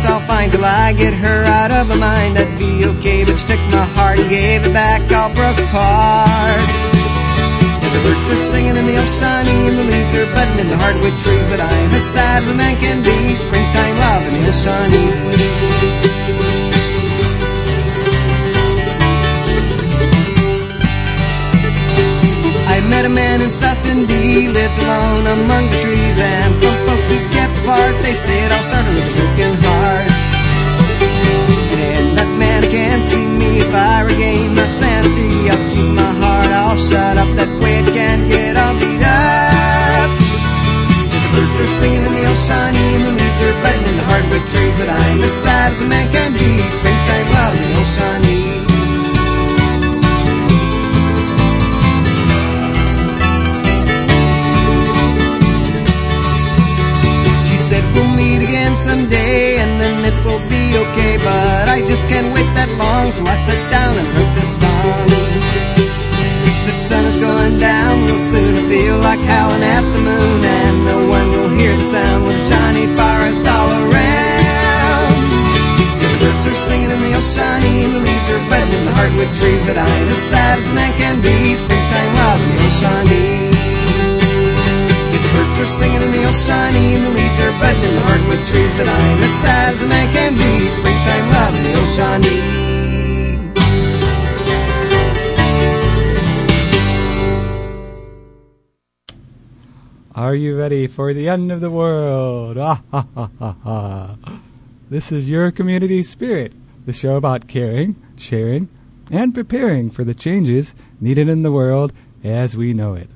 guess I'll find till I get her out of my mind. I'd be okay, but she took my heart and gave it back all broke apart. And the birds are singing in the ocean, and the leaves are budding in the hardwood trees, but I'm as sad as a man can be. Springtime love in the ocean. I met a man in South Indy, lived alone among the trees, and from folks who kept apart, they said all started with a broken heart. And that man can't see me if I regain my sanity. I'll keep my heart all shut up, that way it can get all beat up. The birds are singing in the old Shawnee, and the leaves are budding in the hardwood trees, but I'm as sad as a man can Man can be. Springtime love in the old Shawnee. The birds are singing in the old and the leaves are budding in the hardwood trees. But I'm as sad as a man can be. Springtime love in the old. Are you ready for the end of the world? Ah, ha, ha, ha, ha. This is your community spirit, the show about caring, sharing, and preparing for the changes needed in the world as we know it.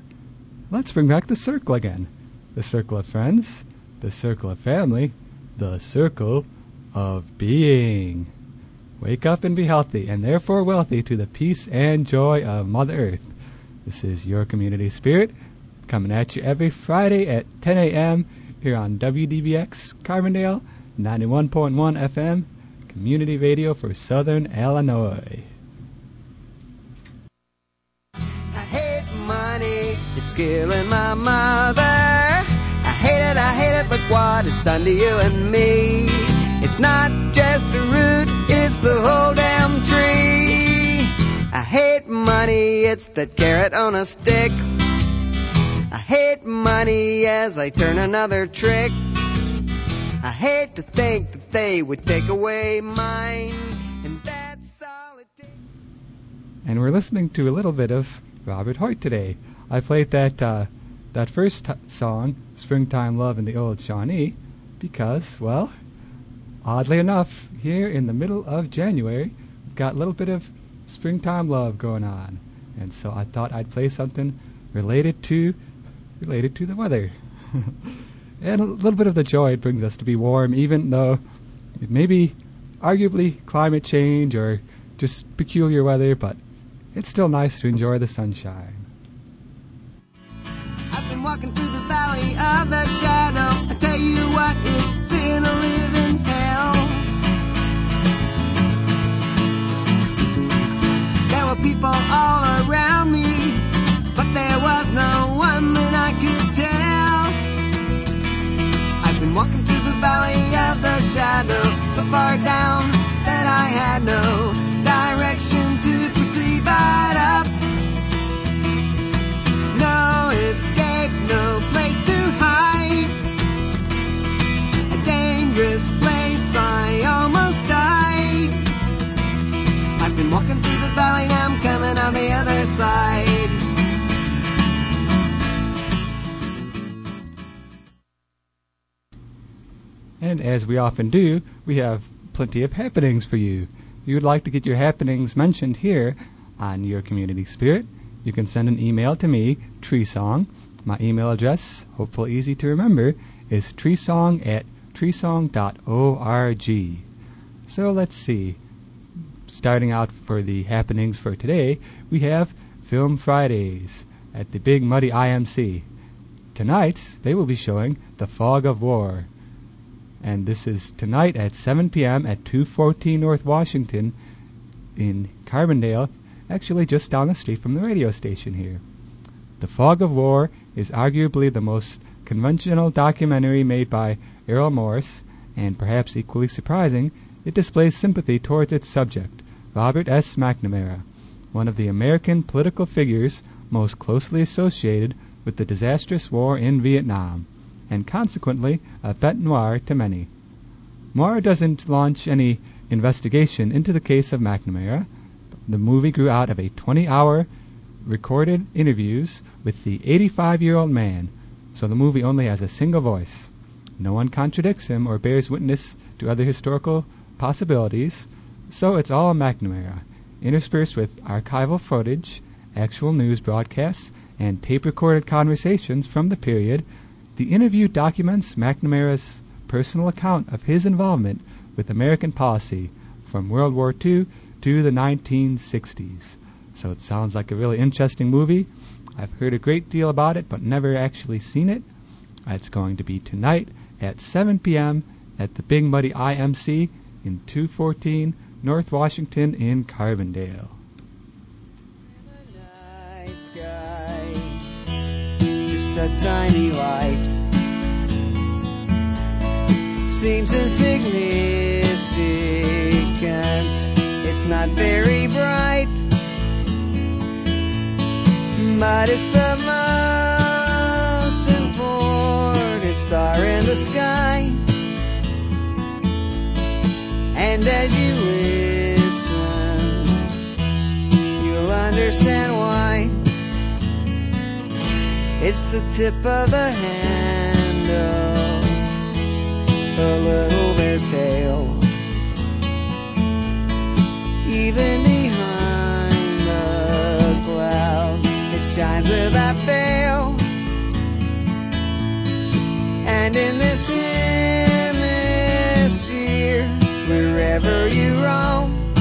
Let's bring back the circle again. The circle of friends, the circle of family, the circle of being. Wake up and be healthy, and therefore wealthy to the peace and joy of Mother Earth. This is your community spirit coming at you every Friday at 10 a.m. here on WDBX Carbondale 91.1 FM, community radio for Southern Illinois. Money, it's killing my mother. I hate it, I hate it, look what it's done to you and me. It's not just the root, it's the whole damn tree. I hate money, it's that carrot on a stick. I hate money as I turn another trick. I hate to think that they would take away mine, and we're listening to a little bit of Robert Hoyt today. I played that uh, that first t- song, "Springtime Love in the Old Shawnee," because, well, oddly enough, here in the middle of January, we've got a little bit of springtime love going on, and so I thought I'd play something related to related to the weather. and a little bit of the joy it brings us to be warm, even though it may be arguably climate change or just peculiar weather, but it's still nice to enjoy the sunshine. I've been walking through the valley of the shadow. I tell you what, it's been a living hell. There were people all around me, but there was no one that I could tell. I've been walking through the valley of the shadow, so far down And as we often do, we have plenty of happenings for you. If you would like to get your happenings mentioned here on your community spirit, you can send an email to me, Treesong. My email address, hopefully easy to remember, is treesong at treesong.org. So let's see. Starting out for the happenings for today, we have Film Fridays at the Big Muddy IMC. Tonight, they will be showing The Fog of War. And this is tonight at 7 p.m. at 214 North Washington in Carbondale, actually just down the street from the radio station here. The Fog of War is arguably the most conventional documentary made by Errol Morris, and perhaps equally surprising, it displays sympathy towards its subject, Robert S. McNamara, one of the American political figures most closely associated with the disastrous war in Vietnam, and consequently a bête noire to many. Moore doesn't launch any investigation into the case of McNamara. The movie grew out of a 20 hour recorded interviews with the 85 year old man, so the movie only has a single voice. No one contradicts him or bears witness to other historical possibilities, so it's all McNamara, interspersed with archival footage, actual news broadcasts, and tape recorded conversations from the period. The interview documents McNamara's personal account of his involvement with American policy from World War II to the 1960s. So it sounds like a really interesting movie. I've heard a great deal about it, but never actually seen it. It's going to be tonight at 7 p.m. at the Big Muddy IMC in 214 North Washington in Carbondale. Just a tiny light. Seems insignificant, it's not very bright. But it's the most important star in the sky. And as you listen, It's the tip of the handle, oh, a little bear's tail. Even behind the clouds, it shines without fail. And in this hemisphere, wherever you roam,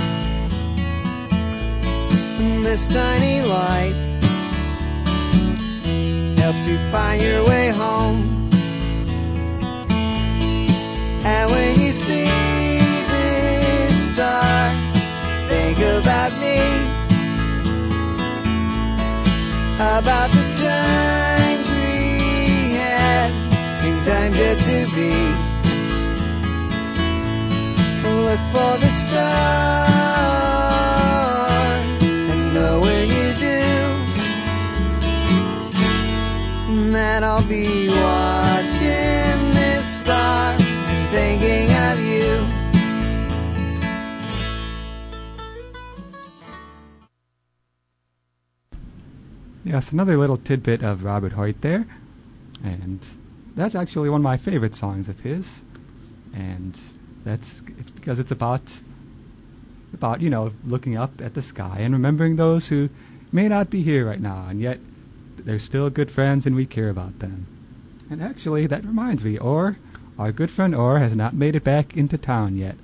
this tiny light helps you find your way home. And when you see this star, think about me, about the times we had and times yet to be. Look for the star be watching this star thinking of you. Yes, another little tidbit of Robert Hoyt there. And that's actually one of my favorite songs of his. And that's because it's about about, you know, looking up at the sky and remembering those who may not be here right now and yet they're still good friends and we care about them. And actually that reminds me, Orr, our good friend Orr has not made it back into town yet,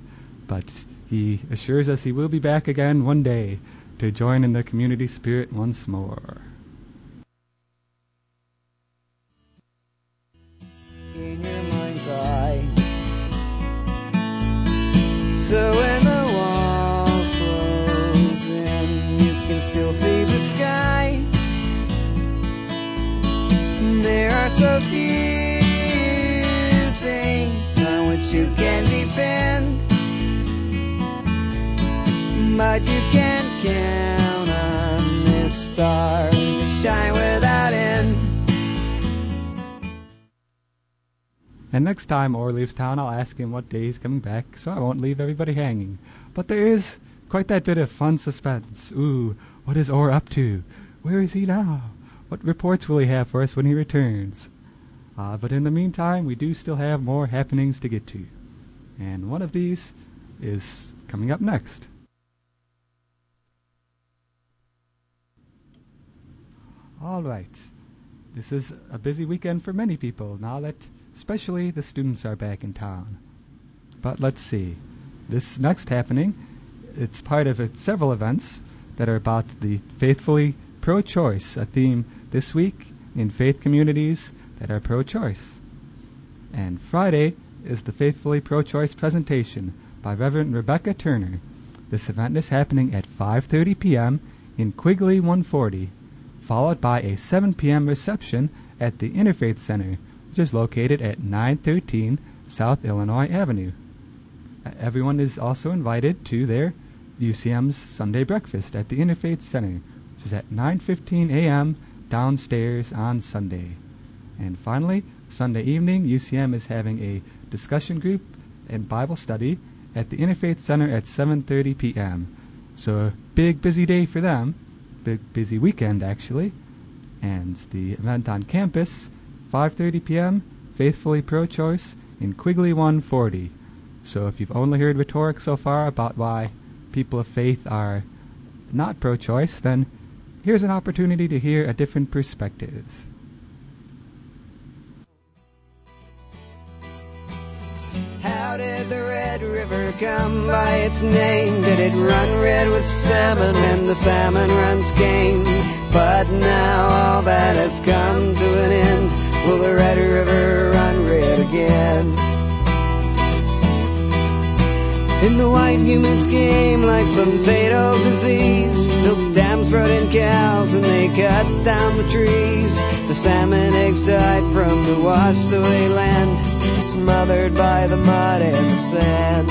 but he assures us he will be back again one day to join in the community spirit once more. in your mind's eye. So when the walls close in, you can still see the sky. There are so few things on which you can depend, but you can count on this star to shine without end. And next time Orr leaves town, I'll ask him what day he's coming back, so I won't leave everybody hanging. But there is quite that bit of fun suspense. Ooh, what is Orr up to? Where is he now? What reports will he have for us when he returns? Uh, but in the meantime, we do still have more happenings to get to. And one of these is coming up next. All right. This is a busy weekend for many people now that especially the students are back in town. But let's see. This next happening, it's part of several events that are about the faithfully pro-choice, a theme this week in faith communities that are pro-choice. And Friday is the faithfully pro-choice presentation by Reverend Rebecca Turner. This event is happening at 5:30 p.m. in Quigley 140, followed by a 7 p.m. reception at the Interfaith Center which is located at 913 South Illinois Avenue. Uh, Everyone is also invited to their UCM's Sunday breakfast at the Interfaith Center, which is at 9:15 a.m. downstairs on Sunday. And finally, Sunday evening, UCM is having a discussion group and Bible study at the Interfaith Center at 7:30 p.m. So a big busy day for them, big busy weekend actually. And the event on campus, 5:30 p.m. Faithfully Pro-Choice in Quigley 140. So if you've only heard rhetoric so far about why people of faith are not pro-choice, then here's an opportunity to hear a different perspective. How did the Red River come by its name? Did it run red with salmon when the salmon runs game? But now all that has come to an end. Will the Red River run red again? In the white humans game like some fatal disease. Milk dams brought in cows and they cut down the trees. The salmon eggs died from the washed away land, smothered by the mud and the sand.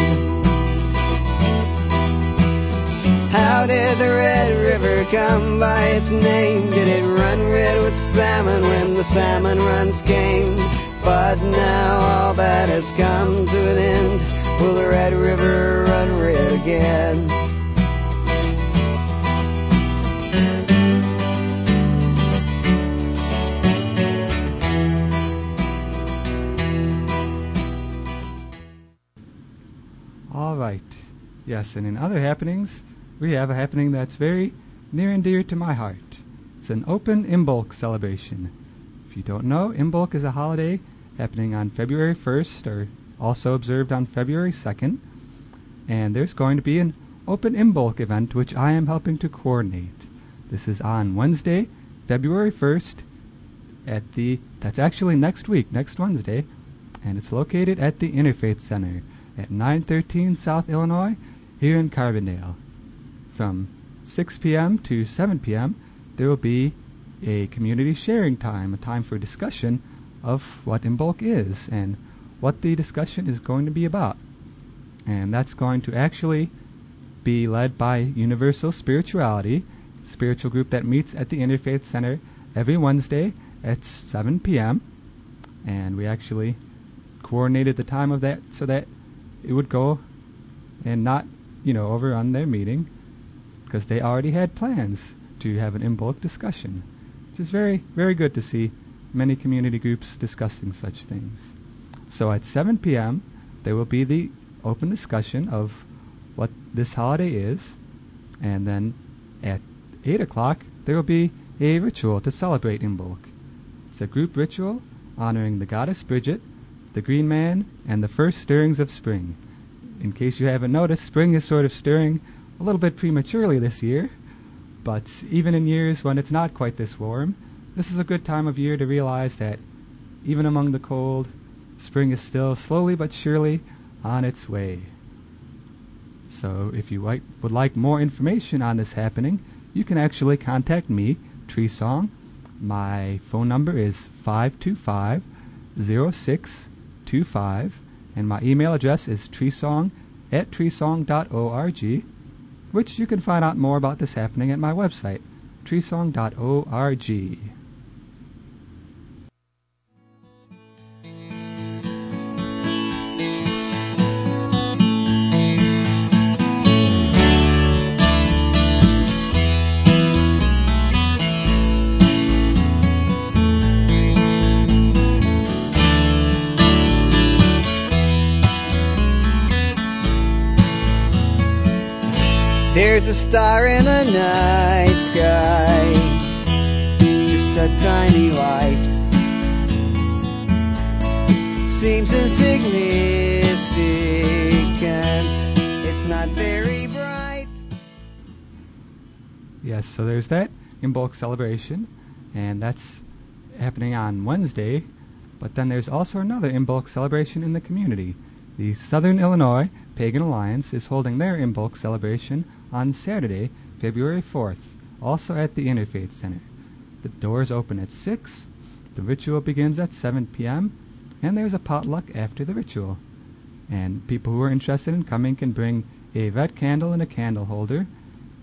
How did the Red River come by its name? Did it run red with salmon when the salmon runs came? But now all that has come to an end. Will the Red River run red again? All right. Yes, and in other happenings, we have a happening that's very near and dear to my heart. It's an open Imbolc celebration. If you don't know, Imbolc is a holiday happening on February 1st or also observed on February 2nd. And there's going to be an open Imbolc event which I am helping to coordinate. This is on Wednesday, February 1st at the that's actually next week, next Wednesday, and it's located at the Interfaith Center at 913 South Illinois here in Carbondale. From 6 p.m. to 7 p.m., there will be a community sharing time, a time for discussion of what Imbolc is and what the discussion is going to be about. And that's going to actually be led by Universal Spirituality, spiritual group that meets at the Interfaith Center every Wednesday at 7 p.m. And we actually coordinated the time of that so that it would go and not, you know, over on their meeting because they already had plans to have an Imbolc discussion, which is very, very good to see many community groups discussing such things. So at 7 p.m., there will be the open discussion of what this holiday is, and then at 8 o'clock, there will be a ritual to celebrate Imbolc. It's a group ritual honoring the goddess Bridget, the Green Man, and the first stirrings of spring. In case you haven't noticed, spring is sort of stirring a little bit prematurely this year, but even in years when it's not quite this warm, this is a good time of year to realize that even among the cold, spring is still slowly but surely on its way. So if you like, would like more information on this happening, you can actually contact me, Tree Song. My phone number is 525 0625, and my email address is treesong at treesong.org, which you can find out more about this happening at my website, treesong.org. star in the night sky, just a tiny light. Seems insignificant, it's not very bright. Yes, so there's that Imbolc celebration, and that's happening on Wednesday. But then there's also another Imbolc celebration in the community. The Southern Illinois Pagan Alliance is holding their Imbolc celebration on Saturday, February 4th, also at the Interfaith Center. The doors open at 6, The ritual begins at 7 p.m., and there's a potluck after the ritual. And people who are interested in coming can bring a red candle and a candle holder,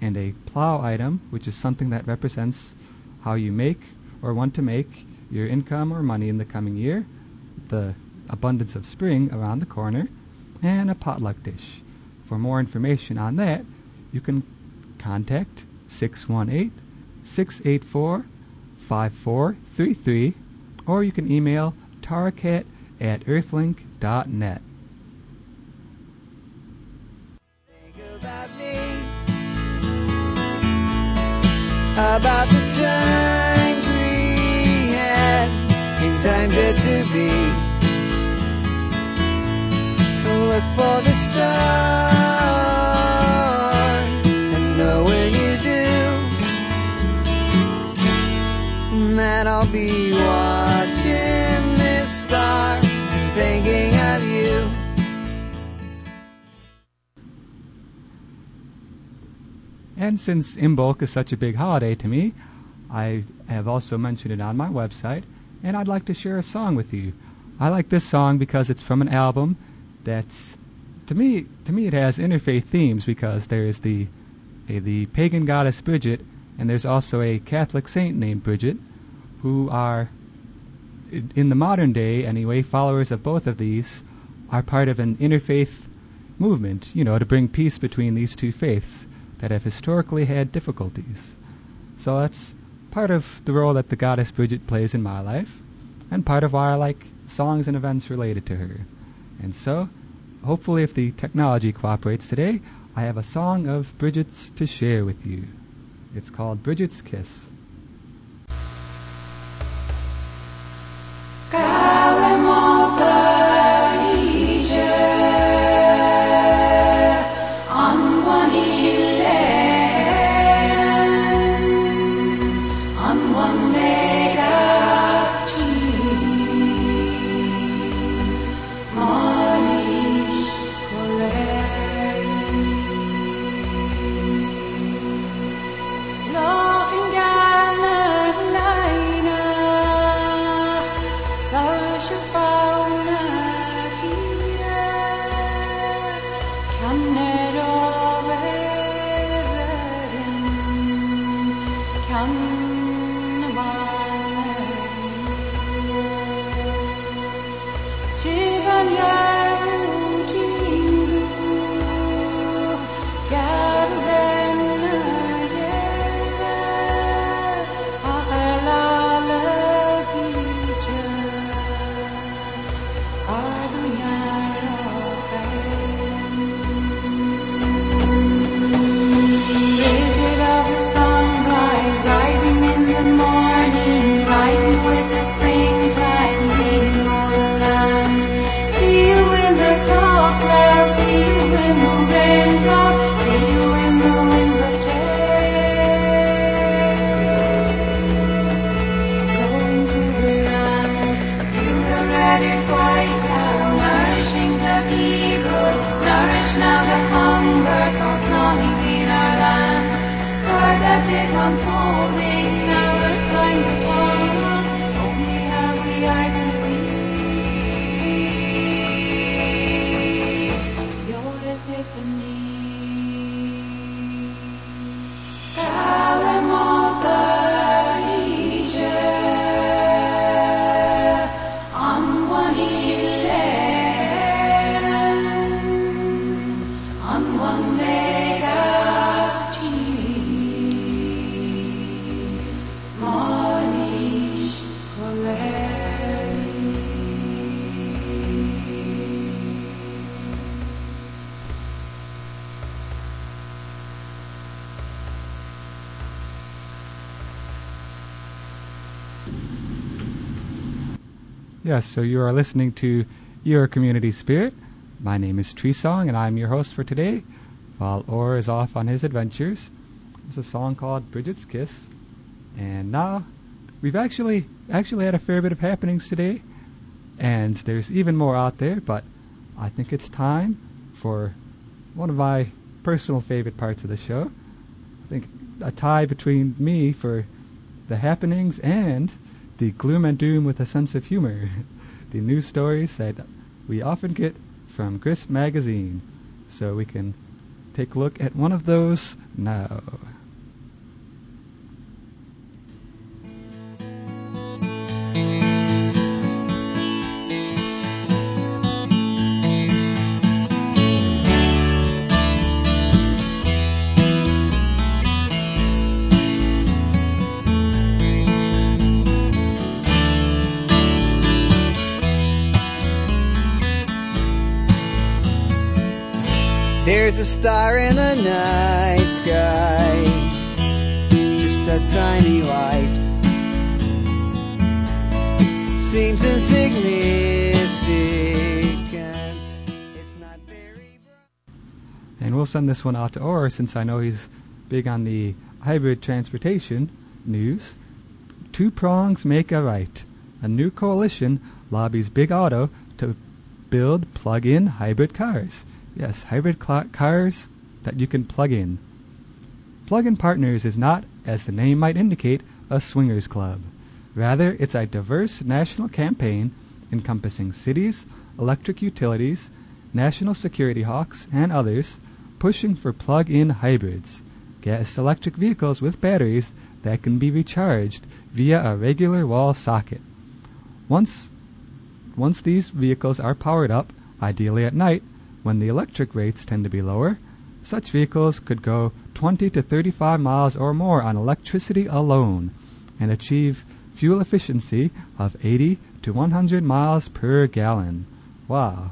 and a plow item, which is something that represents how you make or want to make your income or money in the coming year, the abundance of spring around the corner, and a potluck dish. For more information on that, you can contact 618 684 5433 or you can email tarakat at earthlink.net. About me, about And since Imbolc is such a big holiday to me, I have also mentioned it on my website, and I'd like to share a song with you. I like this song because it's from an album that's to me to me it has interfaith themes because there's the a, the pagan goddess Bridget and there's also a Catholic saint named Bridget who are in the modern day anyway followers of both of these are part of an interfaith movement, you know, to bring peace between these two faiths that have historically had difficulties. So that's part of the role that the goddess Bridget plays in my life, and part of why I like songs and events related to her. And so, hopefully, if the technology cooperates today, I have a song of Bridget's to share with you. It's called Bridget's Kiss. Yes, so you are listening to Your Community Spirit. My name is Tree Song, and I'm your host for today. While Orr is off on his adventures, there's a song called Bridget's Kiss. And now we've actually actually had a fair bit of happenings today, and there's even more out there. But I think it's time for one of my personal favorite parts of the show. I think a tie between me for the happenings and the gloom and doom with a sense of humor, the news stories that we often get from Grist Magazine. So we can take a look at one of those now. There's a star in the night sky, just a tiny light. Seems insignificant. It's not very bright. And we'll send this one out to Orr since I know he's big on the hybrid transportation news. Two prongs make a right. A new coalition lobbies Big Auto to build plug-in hybrid cars. Yes, hybrid cars that you can plug in. Plug-in Partners is not, as the name might indicate, a swingers club. Rather, it's a diverse national campaign encompassing cities, electric utilities, national security hawks, and others pushing for plug-in hybrids, gas electric vehicles with batteries that can be recharged via a regular wall socket. Once once these vehicles are powered up, ideally at night, when the electric rates tend to be lower, such vehicles could go 20 to 35 miles or more on electricity alone and achieve fuel efficiency of 80 to 100 miles per gallon. Wow.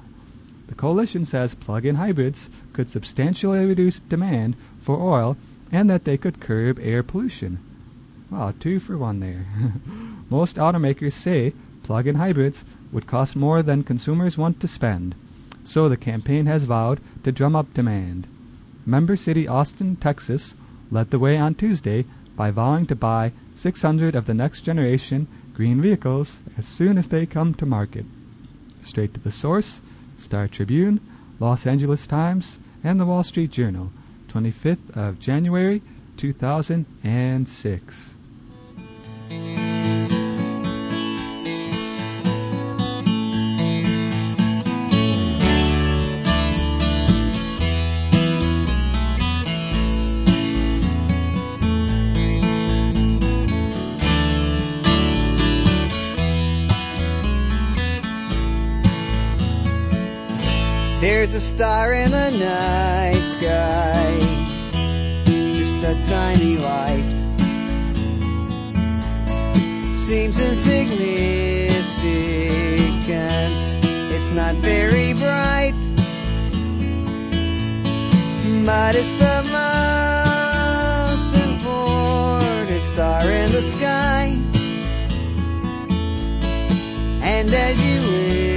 The coalition says plug-in hybrids could substantially reduce demand for oil and that they could curb air pollution. Wow, two for one there. Most automakers say plug-in hybrids would cost more than consumers want to spend. So the campaign has vowed to drum up demand. Member city Austin, Texas, led the way on Tuesday by vowing to buy 600 of the next generation green vehicles as soon as they come to market. Straight to the source, Star Tribune, Los Angeles Times, and the Wall Street Journal, 25th of January 2006. A star in the night sky, just a tiny light. Seems insignificant, it's not very bright, but it's the most important star in the sky. And as you listen,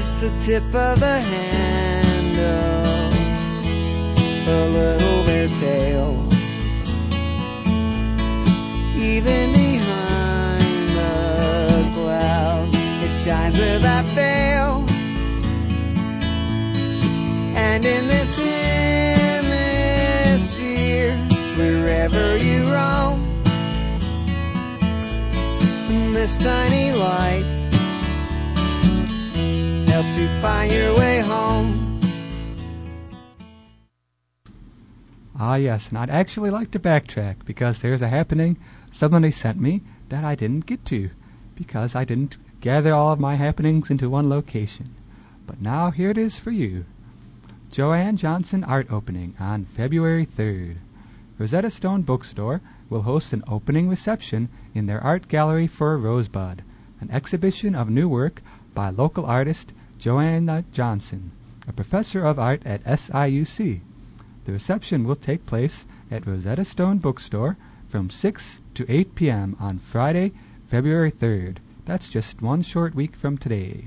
It's the tip of the handle, a little bear's tail. Even behind the clouds, it shines without fail. And in this hemisphere, wherever you roam, this tiny light find your way home. Ah, yes, and I'd actually like to backtrack because there's a happening somebody sent me that I didn't get to because I didn't gather all of my happenings into one location. But now here it is for you. Joanne Johnson Art Opening on February 3rd. Rosetta Stone Bookstore will host an opening reception in their art gallery for Rosebud, an exhibition of new work by local artist Joanna Johnson, a professor of art at SIUC. The reception will take place at Rosetta Stone Bookstore from 6 to 8 p.m. on Friday, February 3rd. That's just one short week from today.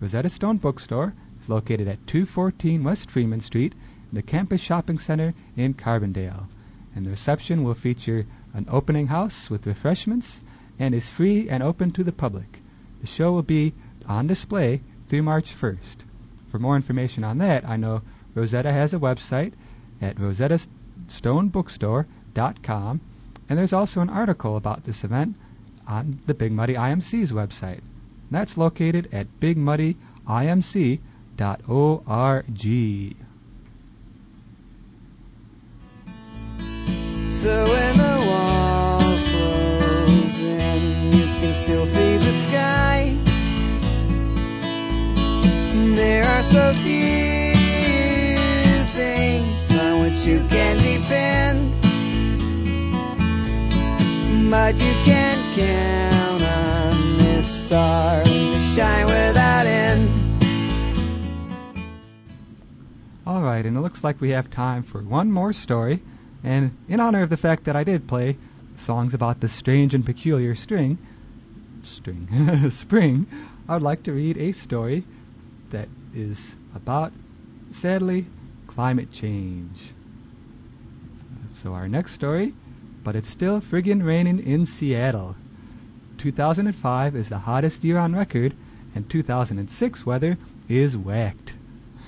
Rosetta Stone Bookstore is located at 214 West Freeman Street in the Campus Shopping Center in Carbondale. And the reception will feature an opening house with refreshments and is free and open to the public. The show will be on display through March 1st. For more information on that, I know Rosetta has a website at rosetta stonebookstore.com, and there's also an article about this event on the Big Muddy IMC's website. That's located at bigmuddyimc.org. So when the walls close in, you can still see the sky. There are so few things on which you can depend, but you can count on this star to shine without end. All right, and it looks like we have time for one more story. And in honor of the fact that I did play songs about the strange and peculiar string, string, spring, I would like to read a story that is about, sadly, climate change. So our next story, but it's still friggin' raining in Seattle. 2005 is the hottest year on record, and 2006 weather is whacked.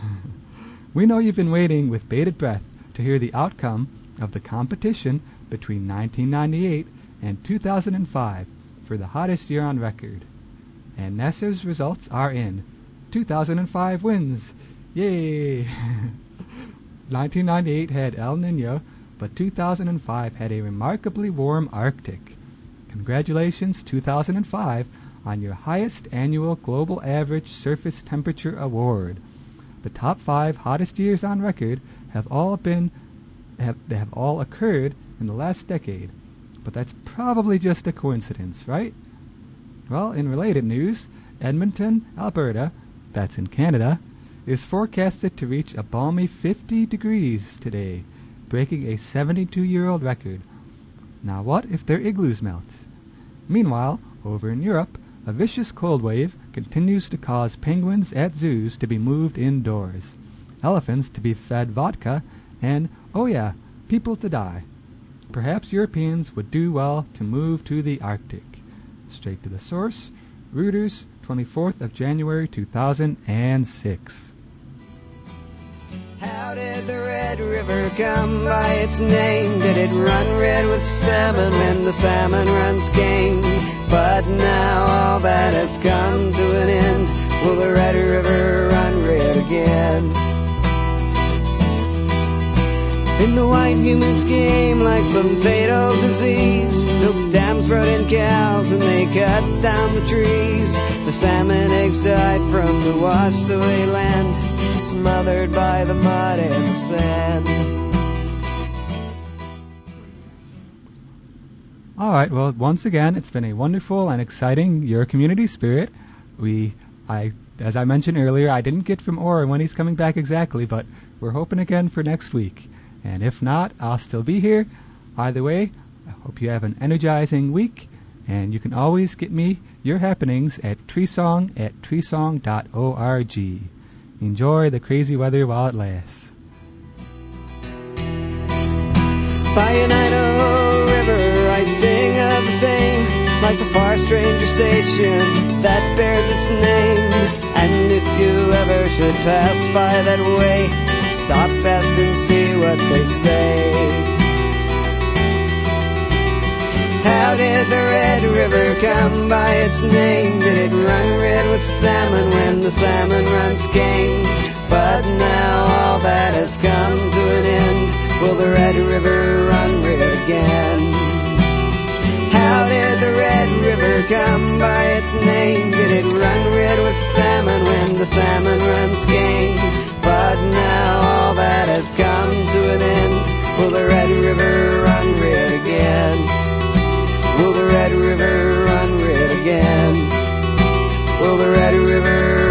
we know you've been waiting with bated breath to hear the outcome of the competition between 1998 and 2005 for the hottest year on record. And NASA's results are in. 2005 wins. Yay! 1998 had El Nino, but 2005 had a remarkably warm Arctic. Congratulations, 2005, on your highest annual global average surface temperature award. The top five hottest years on record have all been have, they have all occurred in the last decade, but that's probably just a coincidence, right? Well, in related news, Edmonton, Alberta, that's in Canada, is forecasted to reach a balmy 50 degrees today, breaking a 72 year old record. Now, what if their igloos melt? Meanwhile, over in Europe, a vicious cold wave continues to cause penguins at zoos to be moved indoors, elephants to be fed vodka, and, oh yeah, people to die. Perhaps Europeans would do well to move to the Arctic. Straight to the source, Reuters, 24th of January 2006. How did the Red River come by its name? Did it run red with salmon when the salmon runs game? But now all that has come to an end. Will the Red River run red again? In the white human's game, like some fatal disease, milk dams brought in cows and they cut down the trees. The salmon eggs died from the washed away land, smothered by the mud and the sand. All right. Well, once again, it's been a wonderful and exciting Your Community Spirit. We, I, as I mentioned earlier, I didn't get from Orrin when he's coming back exactly, but we're hoping again for next week. And if not, I'll still be here. Either way, I hope you have an energizing week, and you can always get me your happenings at treesong at treesong.org. Enjoy the crazy weather while it lasts. By an Idaho river, I sing of the same. Lies a far stranger station that bears its name. And if you ever should pass by that way, stop fast and see what they say. How did the Red River come by its name? Did it run red with salmon when the salmon runs game? But now all that has come to an end. Will the Red River run red again? How did the Red River come by its name? Did it run red with salmon when the salmon runs game? But now all that has come to an end. Will the Red River run red again? Will the Red River run red again? Will the Red River